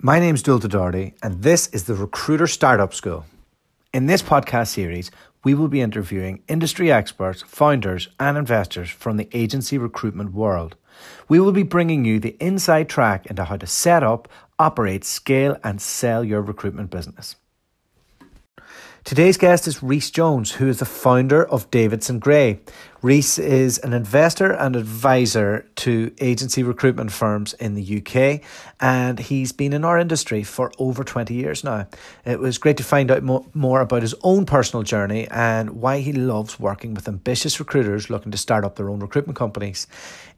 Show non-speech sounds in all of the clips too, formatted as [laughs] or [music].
My name's Dualta Doherty, and this is the Recruiter Startup School. In this podcast series, we will be interviewing industry experts, founders, and investors from the agency recruitment world. We will be bringing you the inside track into how to set up, operate, scale, and sell your recruitment business. Today's guest is Rhys Jones, who is the founder of Davidson Gray. Rhys is an investor and advisor to agency recruitment firms in the UK, and he's been in our industry for over 20 years now. It was great to find out mo- more about his own personal journey and why he loves working with ambitious recruiters looking to start up their own recruitment companies.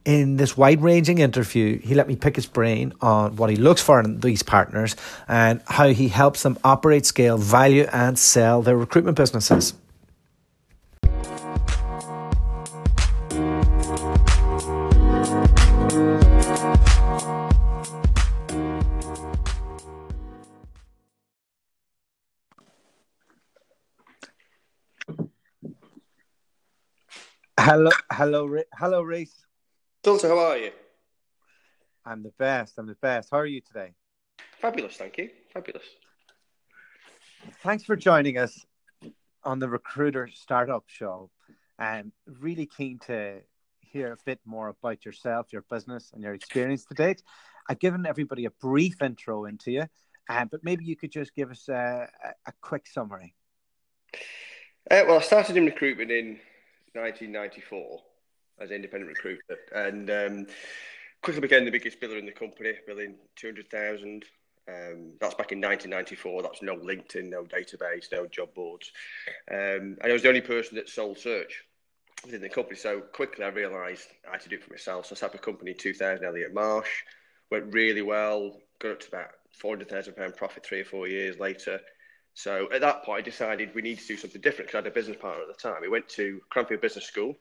In this wide ranging interview, he let me pick his brain on what he looks for in these partners and how he helps them operate, scale, value, and sell their recruitment businesses. Hello, hello, hello, Rhys. Dualta, how are you? I'm the best. I'm the best. How are you today? Fabulous, thank you. Fabulous. Thanks for joining us on the Recruiter Startup Show. I'm really keen to hear a bit more about yourself, your business, and your experience to date. I've given everybody a brief intro into you, uh, but maybe you could just give us a, a, a quick summary. Uh, well, I started in recruitment in 1994 as an independent recruiter, and um, quickly became the biggest biller in the company, billing 200,000. Um, that's back in 1994. That's no LinkedIn, no database, no job boards. Um, and I was the only person that sold search within the company. So quickly I realised I had to do it for myself. So I set up a company in 2000, Elliott Marsh. Went really well, got up to about £400,000 profit three or four years later. So at that point, I decided we need to do something different because I had a business partner at the time. We went to Cranfield Business School,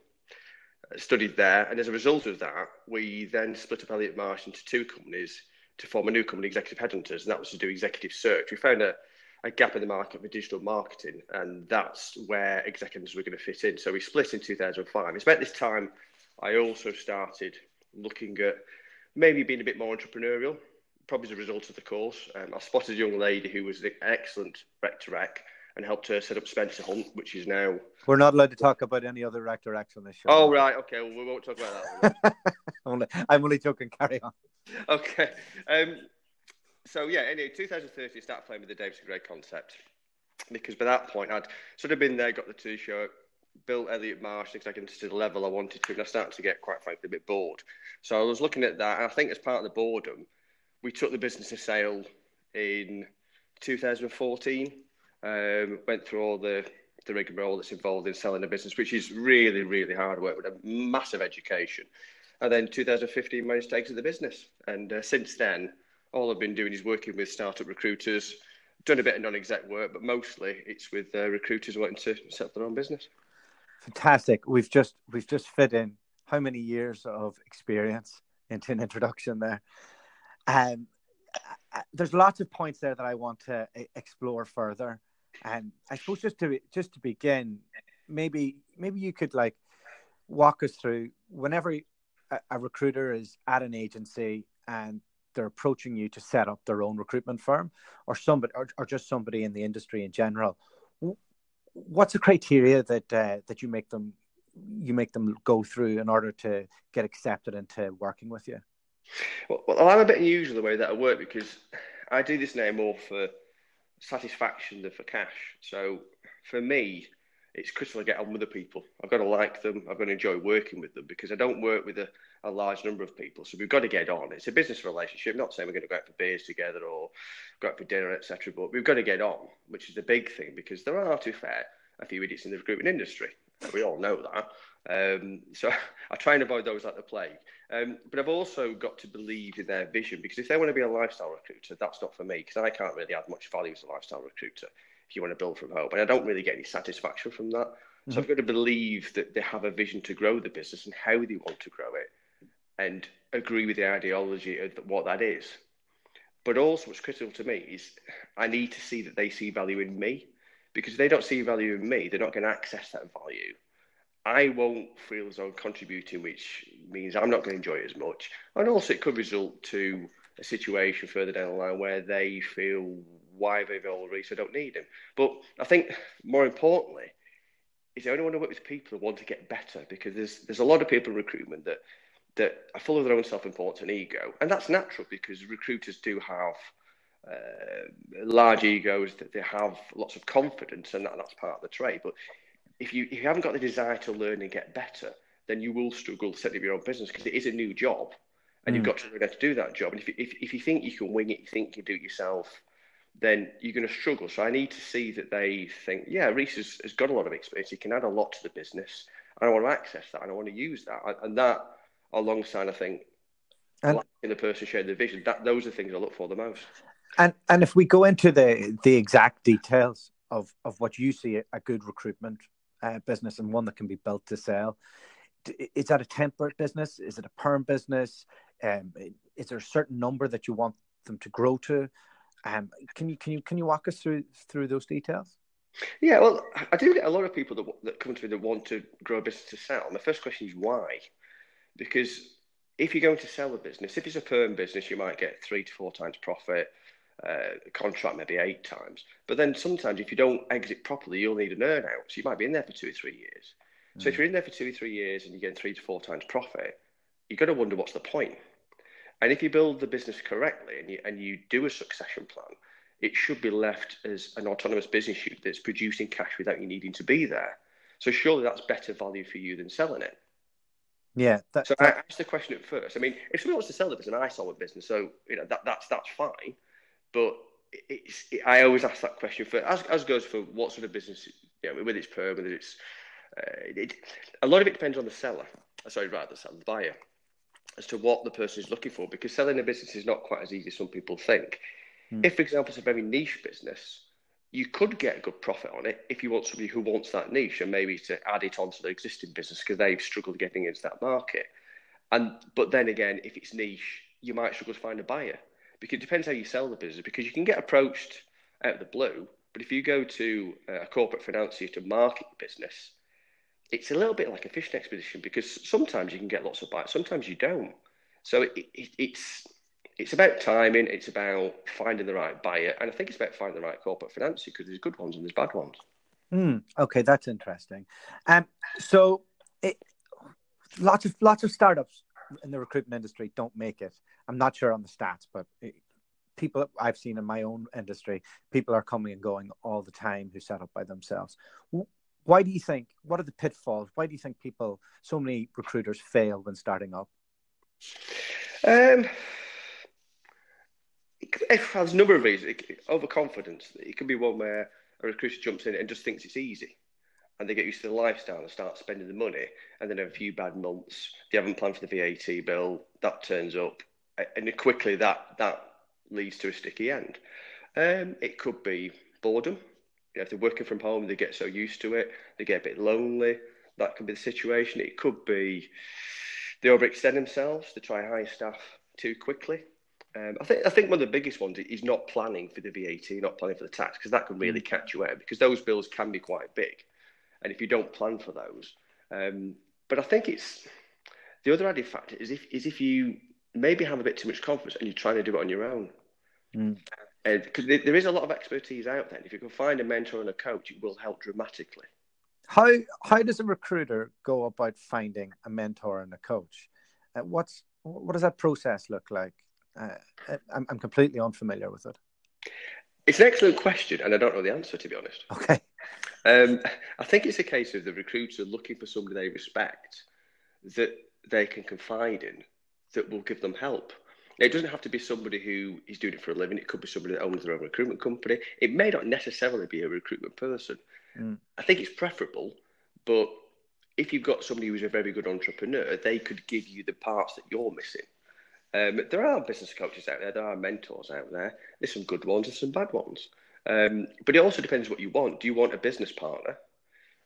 uh, studied there, and as a result of that, we then split up Elliott Marsh into two companies to form a new company, Executive Headhunters, and that was to do executive search. We found a, a gap in the market for digital marketing, and that's where executives were going to fit in. So we split in 2005. It's about this time I also started looking at maybe being a bit more entrepreneurial, probably as a result of the course. Um, I spotted a young lady who was an excellent rec to rec and helped her set up Spencer Hunt, which is now. We're not allowed to talk about any other rec to recs on this show. Oh, right. Okay. Well, we won't talk about that. [laughs] I'm only joking. Carry on. Okay. Um, so, yeah, anyway, 2030, I started playing with the Davidson Gray concept because by that point, I'd sort of been there, got the t shirt, built Elliott Marsh exactly to the level I wanted to, and I started to get, quite frankly, a bit bored. So I was looking at that, and I think as part of the boredom, we took the business to sale in 2014 um, went through all the the rigmarole that's involved in selling a business, which is really, really hard work with a massive education. And then 2015 managed to exit the business. And uh, since then, all I've been doing is working with startup recruiters, done a bit of non-exec work, but mostly it's with uh, recruiters wanting to set up their own business. Fantastic. We've just we've just fit in how many years of experience into an introduction there. Um, there's lots of points there that I want to explore further. And I suppose just to just to begin, maybe maybe you could like walk us through whenever a, a recruiter is at an agency and they're approaching you to set up their own recruitment firm or somebody or, or just somebody in the industry in general what's the criteria that uh, that you make them you make them go through in order to get accepted into working with you well, well i'm a bit unusual the way that i work because i do this now more for satisfaction than for cash. So for me, it's critical to get on with the people. I've got to like them. I've got to enjoy working with them because I don't work with a, a large number of people. So we've got to get on. It's a business relationship. Not saying we're going to go out for beers together or go out for dinner, etc. But we've got to get on, which is a big thing because there are, to fair, a few idiots in the recruitment industry. We all know that. Um, so [laughs] I try and avoid those like the plague. Um, but I've also got to believe in their vision because if they want to be a lifestyle recruiter, that's not for me because I can't really add much value as a lifestyle recruiter if you want to build from home. And I don't really get any satisfaction from that. Mm-hmm. So I've got to believe that they have a vision to grow the business and how they want to grow it and agree with the ideology of what that is. But also, what's critical to me is I need to see that they see value in me because if they don't see value in me, they're not going to access that value I won't feel as though I'm contributing, which means I'm not going to enjoy it as much. And also, it could result to a situation further down the line where they feel why they've already so don't need him. But I think more importantly, is I only want to work with people who want to get better because there's there's a lot of people in recruitment that that are full of their own self-importance and ego, and that's natural because recruiters do have uh, large egos that they have lots of confidence, and that, that's part of the trade. But if you if you haven't got the desire to learn and get better, then you will struggle to setting up your own business because it is a new job, and mm. you've got to learn how to do that job. And if, if if you think you can wing it, you think you can do it yourself, then you're going to struggle. So I need to see that they think, yeah, Rhys has, has got a lot of experience. He can add a lot to the business. And I want to access that and I want to use that. And that, alongside, I think, and, in the person sharing the vision, that those are things I look for the most. And and if we go into the the exact details of of what you see a good recruitment uh, business and one that can be built to sell, is that a temperate business? Is it a perm business? Um, is there a certain number that you want them to grow to? Um, can you can you can you walk us through through those details? Yeah, well, I do get a lot of people that that come to me that want to grow a business to sell. And the first question is why? Because if you're going to sell a business, if it's a perm business, you might get three to four times profit. Uh, contract maybe eight times, but then sometimes if you don't exit properly, you'll need an earn out. So you might be in there for two or three years. Mm. So if mm. you're in there for two or three years and you're getting three to four times profit, you've got to wonder what's the point. And if you build the business correctly and you, and you do a succession plan, it should be left as an autonomous business unit that's producing cash without you needing to be there. So surely that's better value for you than selling it. Yeah. That, so that... I asked the question at first. I mean, if somebody wants to sell the business, I sell a business, so you know that that's that's fine. But it's, it, I always ask that question for as as goes for what sort of business, you know, whether it's perm, whether it's uh, it, a lot of it depends on the seller. Sorry, rather the seller, the buyer as to what the person is looking for because selling a business is not quite as easy as some people think. Mm. If, for example, it's a very niche business, you could get a good profit on it if you want somebody who wants that niche and maybe to add it onto their existing business because they've struggled getting into that market. And but then again, if it's niche, you might struggle to find a buyer because it depends how you sell the business. Because you can get approached out of the blue, but if you go to a corporate financier to market the business, it's a little bit like a fishing expedition because sometimes you can get lots of bites, sometimes you don't. So it, it, it's it's about timing, it's about finding the right buyer, and I think it's about finding the right corporate financier because there's good ones and there's bad ones. Mm, okay, that's interesting. Um, so it, lots of lots of startups in the recruitment industry don't make it. I'm not sure on the stats, but it, people I've seen in my own industry, people are coming and going all the time who set up by themselves. Why do you think what are the pitfalls? Why do you think people so many recruiters fail when starting up? Um if there's a number of reasons. Overconfidence. It can be one where a recruiter jumps in and just thinks it's easy and they get used to the lifestyle and start spending the money and then have a few bad months they haven't planned for the vat bill that turns up and quickly that that leads to a sticky end um, it could be boredom if they're working from home, they get so used to it, they get a bit lonely. That could be the situation. It could be they overextend themselves, they try hire staff too quickly. Um, I think I think one of the biggest ones is not planning for the VAT, not planning for the tax, because that can really mm. catch you out because those bills can be quite big, and if you don't plan for those, um, but I think it's the other added factor is if is if you maybe have a bit too much confidence and you're trying to do it on your own. Mm because there is a lot of expertise out there. If you can find a mentor and a coach, it will help dramatically. How how does a recruiter go about finding a mentor and a coach? Uh, what's what does that process look like? Uh, I'm, I'm completely unfamiliar with it. It's an excellent question, and I don't know the answer to be honest. Okay. Um, I think it's a case of the recruiter looking for somebody they respect that they can confide in that will give them help. Now, it doesn't have to be somebody who is doing it for a living. It could be somebody that owns their own recruitment company. It may not necessarily be a recruitment person. Mm. I think it's preferable, but if you've got somebody who's a very good entrepreneur, they could give you the parts that you're missing. Um, there are business coaches out there, there are mentors out there. There's some good ones and some bad ones. Um, but it also depends what you want. Do you want a business partner?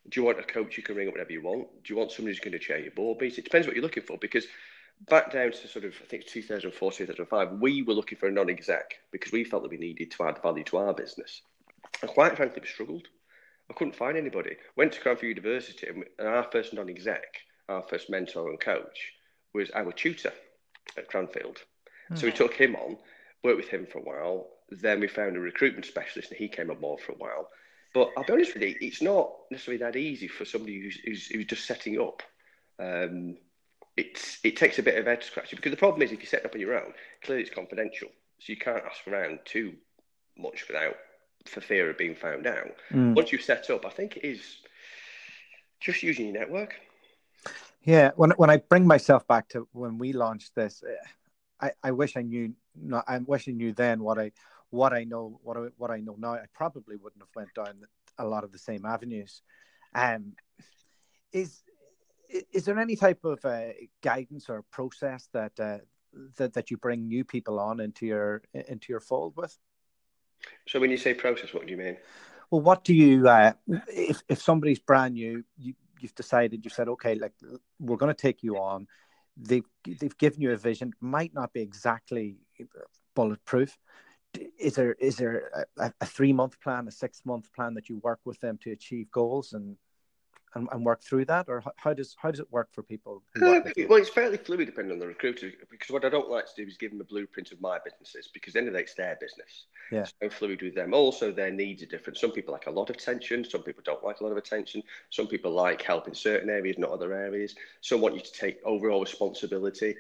Do you want a coach you can ring up whenever you want? Do you want somebody who's going to chair your board meetings? It depends what you're looking for because back down to sort of, I think 2004, 2005, we were looking for a non exec because we felt that we needed to add value to our business. And quite frankly, we struggled. I couldn't find anybody. Went to Cranfield University, and our first non exec, our first mentor and coach, was our tutor at Cranfield. So we took him on, worked with him for a while. Then we found a recruitment specialist, and he came on board for a while. But I'll be honest with you, it's not necessarily that easy for somebody who's, who's, who's just setting up. Um, it's it takes a bit of head scratching because the problem is if you set up on your own, clearly it's confidential, so you can't ask around too much without for fear of being found out. Mm. Once you've set up, I think it is just using your network. Yeah, when when I bring myself back to when we launched this, I, I wish I knew. Not, I'm wishing you then what I what I know what I, what I know now. I probably wouldn't have went down a lot of the same avenues. Um, is is there any type of uh, guidance or process that uh, that that you bring new people on into your into your fold with? So when you say process, what do you mean? Well, what do you uh, if if somebody's brand new, you you've decided you said okay, like we're going to take you on. They've they've given you a vision, might not be exactly bulletproof. Is there is there a, a three month plan, a six month plan that you work with them to achieve goals and and, and work through that, or how does how does it work for people? Uh, well, it's fairly fluid depending on the recruiter. Because what I don't like to do is give them a blueprint of my businesses because then it's their business. Yeah, so fluid with them. Also, their needs are different. Some people like a lot of attention. Some people don't like a lot of attention. Some people like help in certain areas, not other areas. Some want you to take overall responsibility.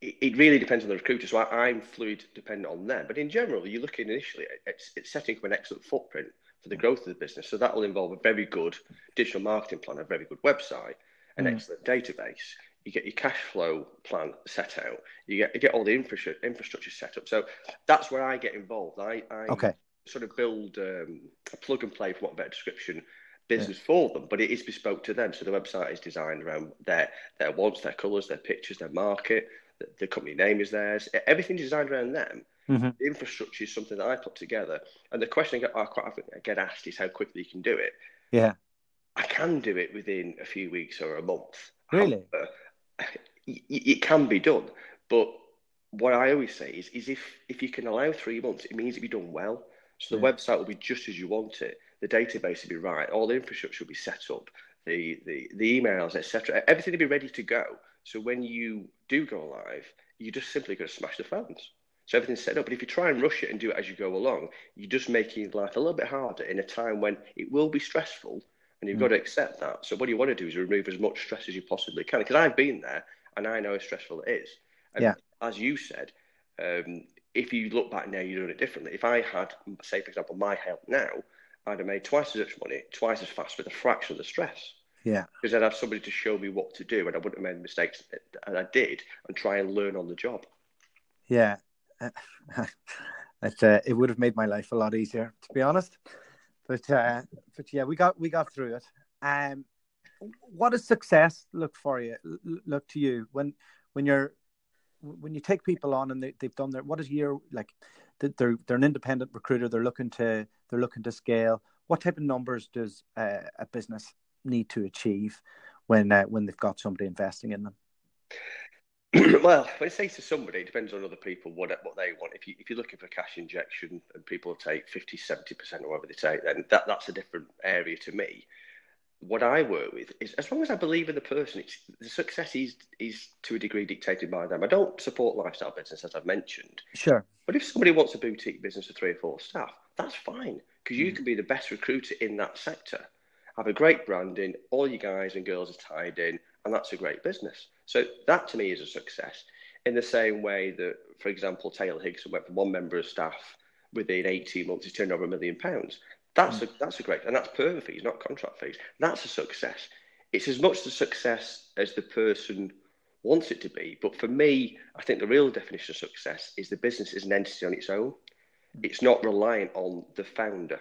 It, it really depends on the recruiter. So I, am fluid dependent on them. But in general, you're looking initially at, at setting up an excellent footprint for the growth of the business. So that will involve a very good digital marketing plan, a very good website, an mm. excellent database. You get your cash flow plan set out. You get you get all the infrastructure infrastructure set up. So that's where I get involved. I, I okay. sort of build um, a plug and play, for what better description, business yeah. for them. But it is bespoke to them. So the website is designed around their their wants, their colours, their pictures, their market. The, the company name is theirs. Everything's designed around them Mm-hmm. The infrastructure is something that I put together, and the question I quite often get asked is how quickly you can do it. Yeah, I can do it within a few weeks or a month. Really, However, it can be done, but what I always say is, is if if you can allow three months, it means it'll be done well. So the yeah. website will be just as you want it. The database will be right. All the infrastructure will be set up. The the, the emails, etc. Everything will be ready to go. So when you do go live, you're just simply got to smash the phones. So everything's set up. But if you try and rush it and do it as you go along, you're just making life a little bit harder in a time when it will be stressful and you've mm. got to accept that. So what you want to do is remove as much stress as you possibly can. Because I've been there and I know how stressful it is. And yeah. as you said, um, if you look back now, you're doing it differently. If I had, say, for example, my help now, I'd have made twice as much money, twice as fast with a fraction of the stress. Yeah. Because I'd have somebody to show me what to do and I wouldn't have made mistakes that I did and try and learn on the job. Yeah. [laughs] it, uh, it would have made my life a lot easier, to be honest. But uh, but yeah, we got we got through it. Um, what does success look for you? Look to you when when you're when you take people on and they, they've done their what is your like they're they're an independent recruiter they're looking to they're looking to scale what type of numbers does uh, a business need to achieve when uh, when they've got somebody investing in them [clears throat] well, when I say to somebody, it depends on other people what what they want. If you if you're looking for cash injection and people take 50, 70 percent or whatever they take, then that that's a different area to me. What I work with is as long as I believe in the person, it's the success is is to a degree dictated by them. I don't support lifestyle business as I've mentioned. Sure. But if somebody wants a boutique business with three or four staff, that's fine because you mm. can be the best recruiter in that sector. Have a great branding, all you guys and girls are tied in, and that's a great business. So that to me is a success. In the same way that, for example, Taylor Higson went from one member of staff within 18 months, he's turned over a million pounds. That's a that's a great, and that's perm fees, not contract fees. That's a success. It's as much the success as the person wants it to be. But for me, I think the real definition of success is the business is an entity on its own. It's not reliant on the founder.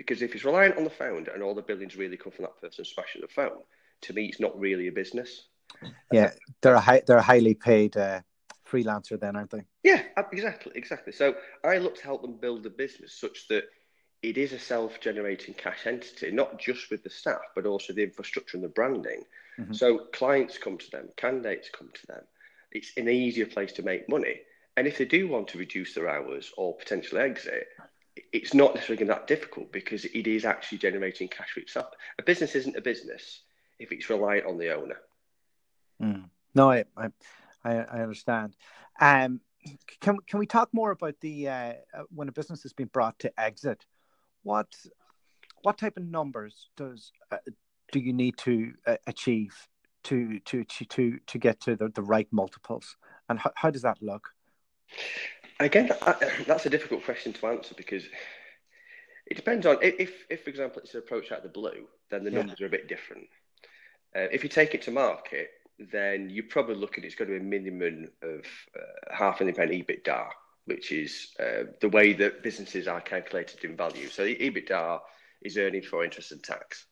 Because if it's reliant on the founder and all the billings really come from that person smashing the phone, to me, it's not really a business. Yeah, they're a high, they're a highly paid uh, freelancer, then, aren't they? Yeah, exactly, exactly. So I look to help them build a business such that it is a self-generating cash entity, not just with the staff, but also the infrastructure and the branding. Mm-hmm. So clients come to them, candidates come to them. It's an easier place to make money. And if they do want to reduce their hours or potentially exit, it's not necessarily that difficult because it is actually generating cash for itself. A business isn't a business if it's reliant on the owner. Mm. No, I, I, I understand. Um, can can we talk more about the uh, uh, when a business has been brought to exit? What what type of numbers does uh, do you need to uh, achieve to to to to get to the, the right multiples, and how, how does that look? Again, that's a difficult question to answer because it depends on if, if for example, it's an approach out of the blue, then the numbers yeah. are a bit different. Uh, if you take it to market, then you're probably looking it's going to be a minimum of uh, half an event EBITDA, which is uh, the way that businesses are calculated in value. So EBITDA is earnings for interest and tax.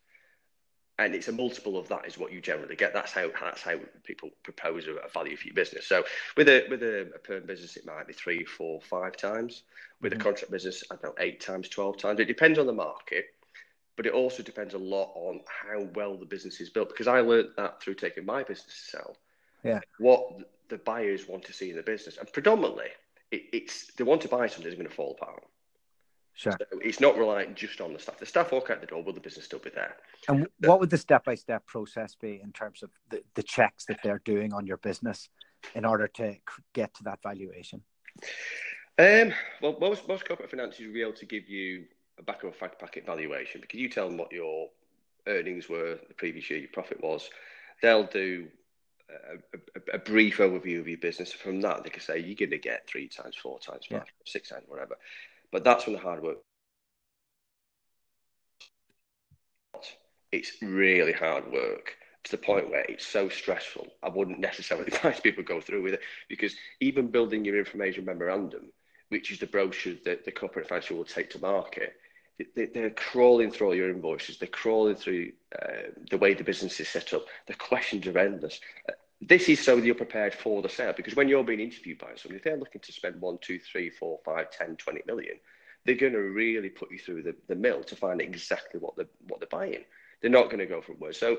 And it's a multiple of that is what you generally get. That's how that's how people propose a, value for your business. So with a with a, a perm business, it might be three, four, five times. With mm-hmm. a contract business, I don't know, eight times, twelve times. It depends on the market but it also depends a lot on how well the business is built. Because I learned that through taking my business to sell. Yeah. What the buyers want to see in the business, and predominantly, it, it's they want to buy something that's going to fall apart. Sure. So it's not reliant just on the staff. The staff walk out the door, will the business still be there? And what would the step by step process be in terms of the, the checks that they're doing on your business in order to get to that valuation? Um, well, most most corporate finances will be able to give you a back of a fact packet valuation because you tell them what your earnings were the previous year, your profit was. They'll do a, a, a, brief overview of your business. From that, they can say you're going to get three times, four times, five, yeah. six times, whatever. But that's when the hard work. It's really hard work to the point where it's so stressful. I wouldn't necessarily [laughs] advise people go through with it because even building your information memorandum, which is the brochure that the corporate financial will take to market, they, are crawling through all your invoices. They're crawling through uh, the way the business is set up. The questions are endless. This is so that you're prepared for the sale because when you're being interviewed by somebody, if they're looking to spend one, two, three, four, five, 10, 20 million, they're going to really put you through the, the mill to find exactly what they're, what they're buying. They're not going to go from word. So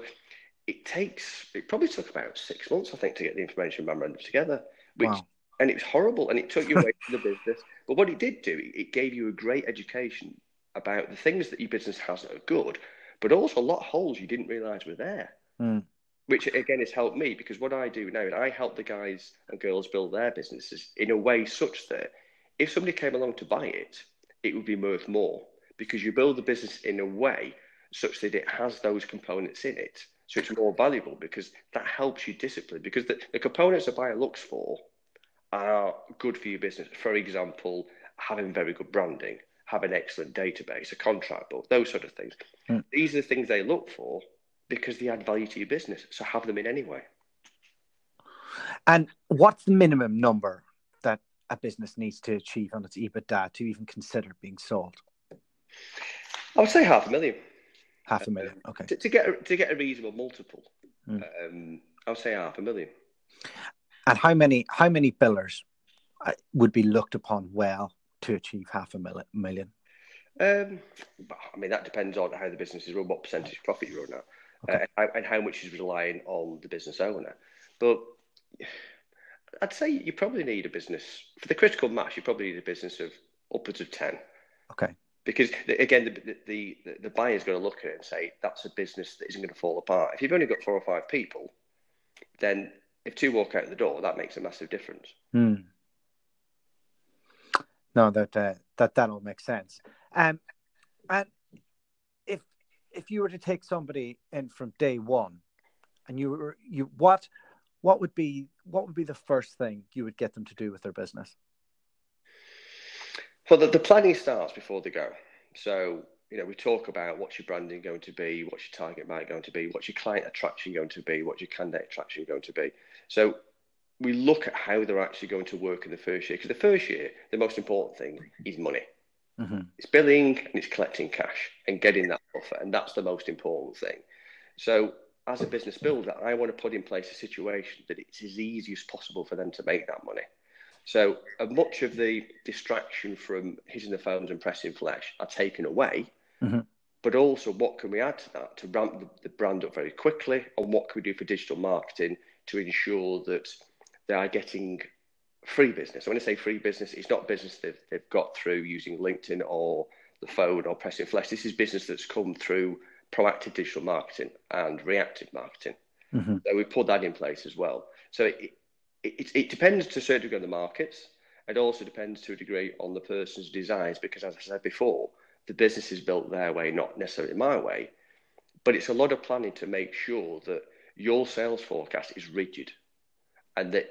it takes, it probably took about six months, I think, to get the information memorandum together, which, wow. and it was horrible and it took you away [laughs] from the business. But what it did do, it gave you a great education about the things that your business has that are good, but also a lot of holes you didn't realize were there. Mm. Which again has helped me because what I do now, and I help the guys and girls build their businesses in a way such that if somebody came along to buy it, it would be worth more because you build the business in a way such that it has those components in it. So it's more valuable because that helps you discipline because the, the components a buyer looks for are good for your business. For example, having very good branding, have an excellent database, a contract book, those sort of things. Mm. These are the things they look for because they add value to your business. So have them in anyway. And what's the minimum number that a business needs to achieve on its EBITDA to even consider being sold? I would say half a million. Half a million, okay. to, to, get a, to get a reasonable multiple, mm. um, I would say half a million. And how many how many billers uh, would be looked upon well to achieve half a million? Um, I mean, that depends on how the business is run, what percentage profit you run at, okay. uh, and how much is relying on the business owner. But I'd say you probably need a business for the critical mass. You probably need a business of upwards of ten. Okay. Because again, the the, the, the buyer's going to look at it and say that's a business that isn't going to fall apart. If you've only got four or five people, then if two walk out the door, that makes a massive difference. Mm no, that uh, that that all makes sense. Um, if you were to take somebody in from day one, and you were you what what would be what would be the first thing you would get them to do with their business? Well, the, the planning starts before they go. So you know, we talk about what's your branding going to be, what's your target market going to be, what's your client attraction going to be, what's your candidate attraction going to be. So we look at how they're actually going to work in the first year. Because the first year, the most important thing is money. Mm-hmm. It's billing and it's collecting cash and getting that offer, And that's the most important thing. So, as a business builder, I want to put in place a situation that it's as easy as possible for them to make that money. So, uh, much of the distraction from hitting the phones and pressing flesh are taken away. Mm-hmm. But also, what can we add to that to ramp the, the brand up very quickly? And what can we do for digital marketing to ensure that they are getting free business. When I say free business, it's not business they've, they've got through using LinkedIn or the phone or pressing flesh. This is business that's come through proactive digital marketing and reactive marketing. Mm-hmm. So we put that in place as well. So it, it, it, depends to a certain degree on the markets. It also depends to a degree on the person's desires because, as I said before, the business is built their way, not necessarily my way. But it's a lot of planning to make sure that your sales forecast is rigid and that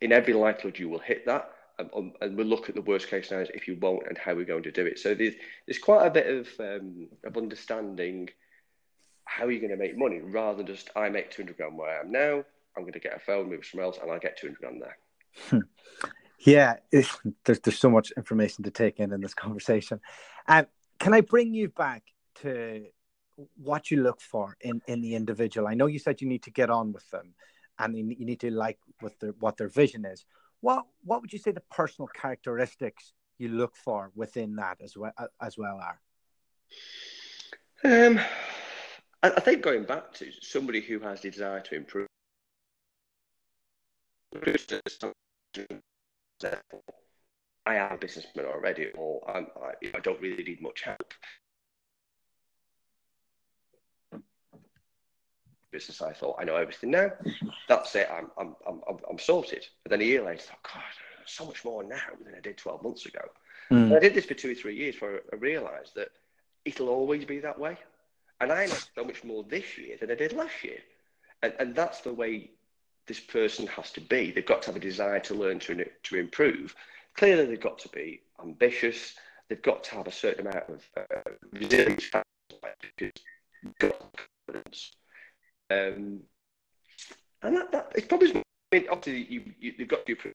in every likelihood you will hit that. And, and we'll look at the worst case scenarios if you won't and how we're going to do it. So there's, there's quite a bit of, um, of understanding how you're going to make money rather than just I make 200 grand where I am now. I'm going to get a phone, move somewhere else, and I get 200 grand there. Hmm. Yeah, there's there's so much information to take in in this conversation. Um, can I bring you back to what you look for in in the individual? I know you said you need to get on with them, and you need to like what their what their vision is. What what would you say the personal characteristics you look for within that as well as well are? Um, I, think going back to somebody who has the desire to improve. I am a businessman already, or I, I don't really need much help. Business, I thought I know everything now. That's it. I'm I'm I'm I'm sorted. But then a year later, I thought, God, so much more now than I did 12 months ago. Mm. I did this for two or three years before I realised that it'll always be that way. And I know so much more this year than I did last year. And, and that's the way this person has to be. They've got to have a desire to learn to, to improve. Clearly, they've got to be ambitious. They've got to have a certain amount of uh, resilience because confidence. Um, and that, that it's probably, I mean, obviously, you, you, you've got to do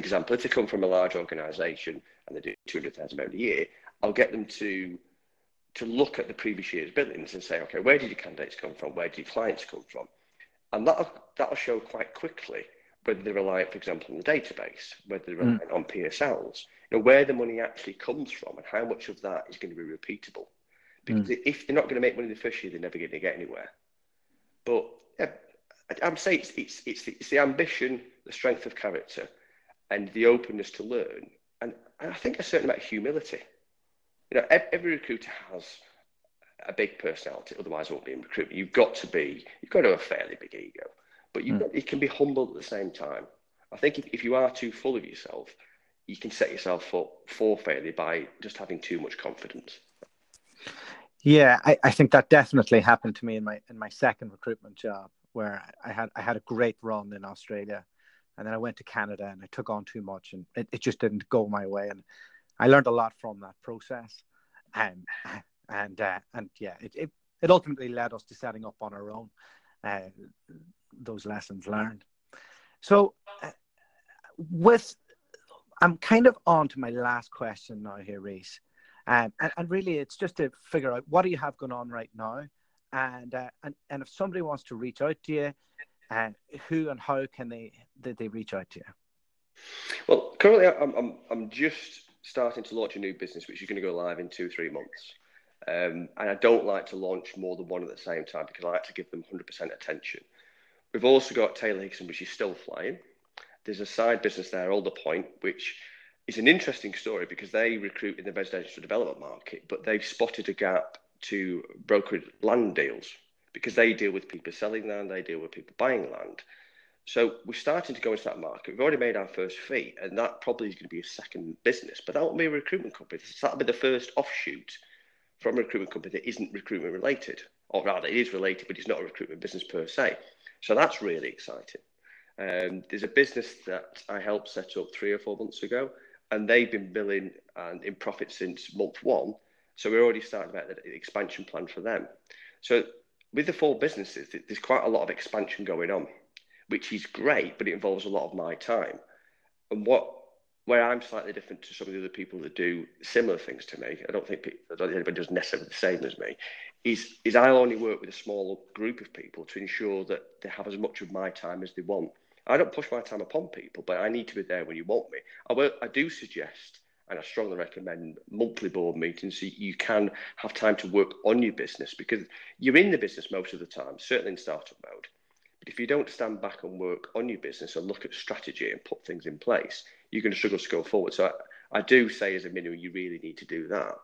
example, if they come from a large organisation and they do 200,000 pounds a year, I'll get them to to look at the previous year's billings and say, okay, where did your candidates come from? Where did your clients come from? And that'll, that'll show quite quickly whether they're reliant, for example, on the database, whether they're reliant mm. on PSLs, you know, where the money actually comes from and how much of that is going to be repeatable. Because mm. if they're not going to make money the first year, they're never going to get anywhere. But yeah, I'd say it's, it's, it's, the, it's the ambition, the strength of character, and the openness to learn. And I think a certain amount of humility you know, every recruiter has a big personality, otherwise it won't be in recruitment. You've got to be, you've got to have a fairly big ego, but you mm. can be humble at the same time. I think if, if you are too full of yourself, you can set yourself up for failure by just having too much confidence. Yeah, I, I think that definitely happened to me in my in my second recruitment job, where I had I had a great run in Australia, and then I went to Canada and I took on too much, and it, it just didn't go my way. And I learned a lot from that process, and and uh, and yeah, it, it, it ultimately led us to setting up on our own uh, those lessons learned. So, uh, with I'm kind of on to my last question now here, Rhys, um, and, and really it's just to figure out what do you have going on right now, and uh, and and if somebody wants to reach out to you, and uh, who and how can they did they reach out to you? Well, currently I'm I'm, I'm just starting to launch a new business, which is going to go live in two, three months. Um, and I don't like to launch more than one at the same time because I like to give them 100% attention. We've also got Taylor Hickson, which is still flying. There's a side business there, Older Point, which is an interesting story because they recruit in the residential development market, but they've spotted a gap to brokered land deals because they deal with people selling land, they deal with people buying land. So we're starting to go into that market. We've already made our first fee, and that probably is going to be a second business. But that will be a recruitment company. So that'll be the first offshoot from a recruitment company that isn't recruitment related, or rather, it is related, but it's not a recruitment business per se. So that's really exciting. Um, there's a business that I helped set up three or four months ago, and they've been billing and in profit since month one. So we're already starting about the expansion plan for them. So with the four businesses, there's quite a lot of expansion going on which is great, but it involves a lot of my time. And what where I'm slightly different to some of the other people that do similar things to me, I don't think I don't think anybody does necessarily the same as me. Is is I only work with a small group of people to ensure that they have as much of my time as they want. I don't push my time upon people, but I need to be there when you want me. I will. I do suggest, and I strongly recommend monthly board meetings so you can have time to work on your business because you're in the business most of the time, certainly in startup mode. But if you don't stand back and work on your business and look at strategy and put things in place, you're going to struggle to go forward. So I, I do say, as a minimum, you really need to do that.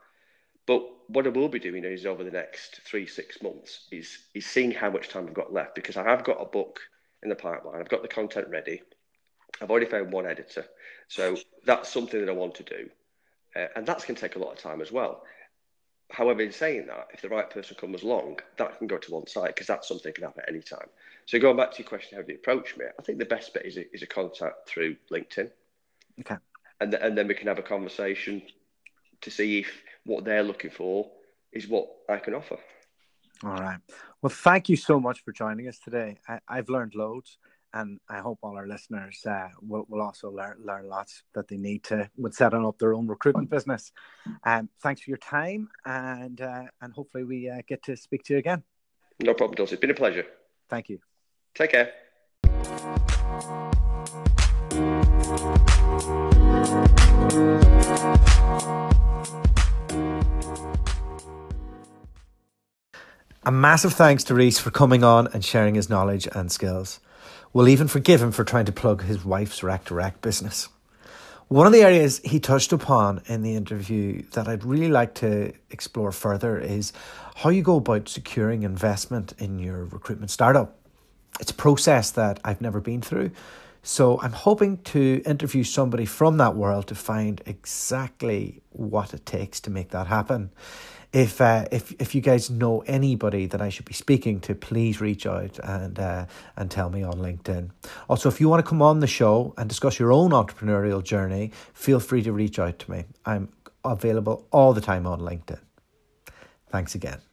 But what I will be doing is over the next three, six months is is seeing how much time I've got left because I have got a book in the pipeline. I've got the content ready. I've already found one editor. So that's something that I want to do. Uh, and that's going to take a lot of time as well. However, in saying that, if the right person comes along, that can go to one side because that's something that can happen at any time. So going back to your question, how do you approach me? I think the best bit is a, is a contact through LinkedIn. Okay. And, th- and then we can have a conversation to see if what they're looking for is what I can offer. All right. Well, thank you so much for joining us today. I, have learned loads, and I hope all our listeners uh, will, will also learn, learn lots that they need to when setting up their own recruitment business. Um, thanks for your time, and uh, and hopefully we uh, get to speak to you again. No problem, Dulce. It's been a pleasure. Thank you. Take care. A massive thanks to Rhys for coming on and sharing his knowledge and skills. We'll even forgive him for trying to plug his wife's rec to rec business. One of the areas he touched upon in the interview that I'd really like to explore further is how you go about securing investment in your recruitment startup. It's a process that I've never been through. So I'm hoping to interview somebody from that world to find exactly what it takes to make that happen if uh, if if you guys know anybody that I should be speaking to, please reach out and uh, and tell me on LinkedIn. Also, if you want to come on the show and discuss your own entrepreneurial journey, feel free to reach out to me. I'm available all the time on LinkedIn. Thanks again.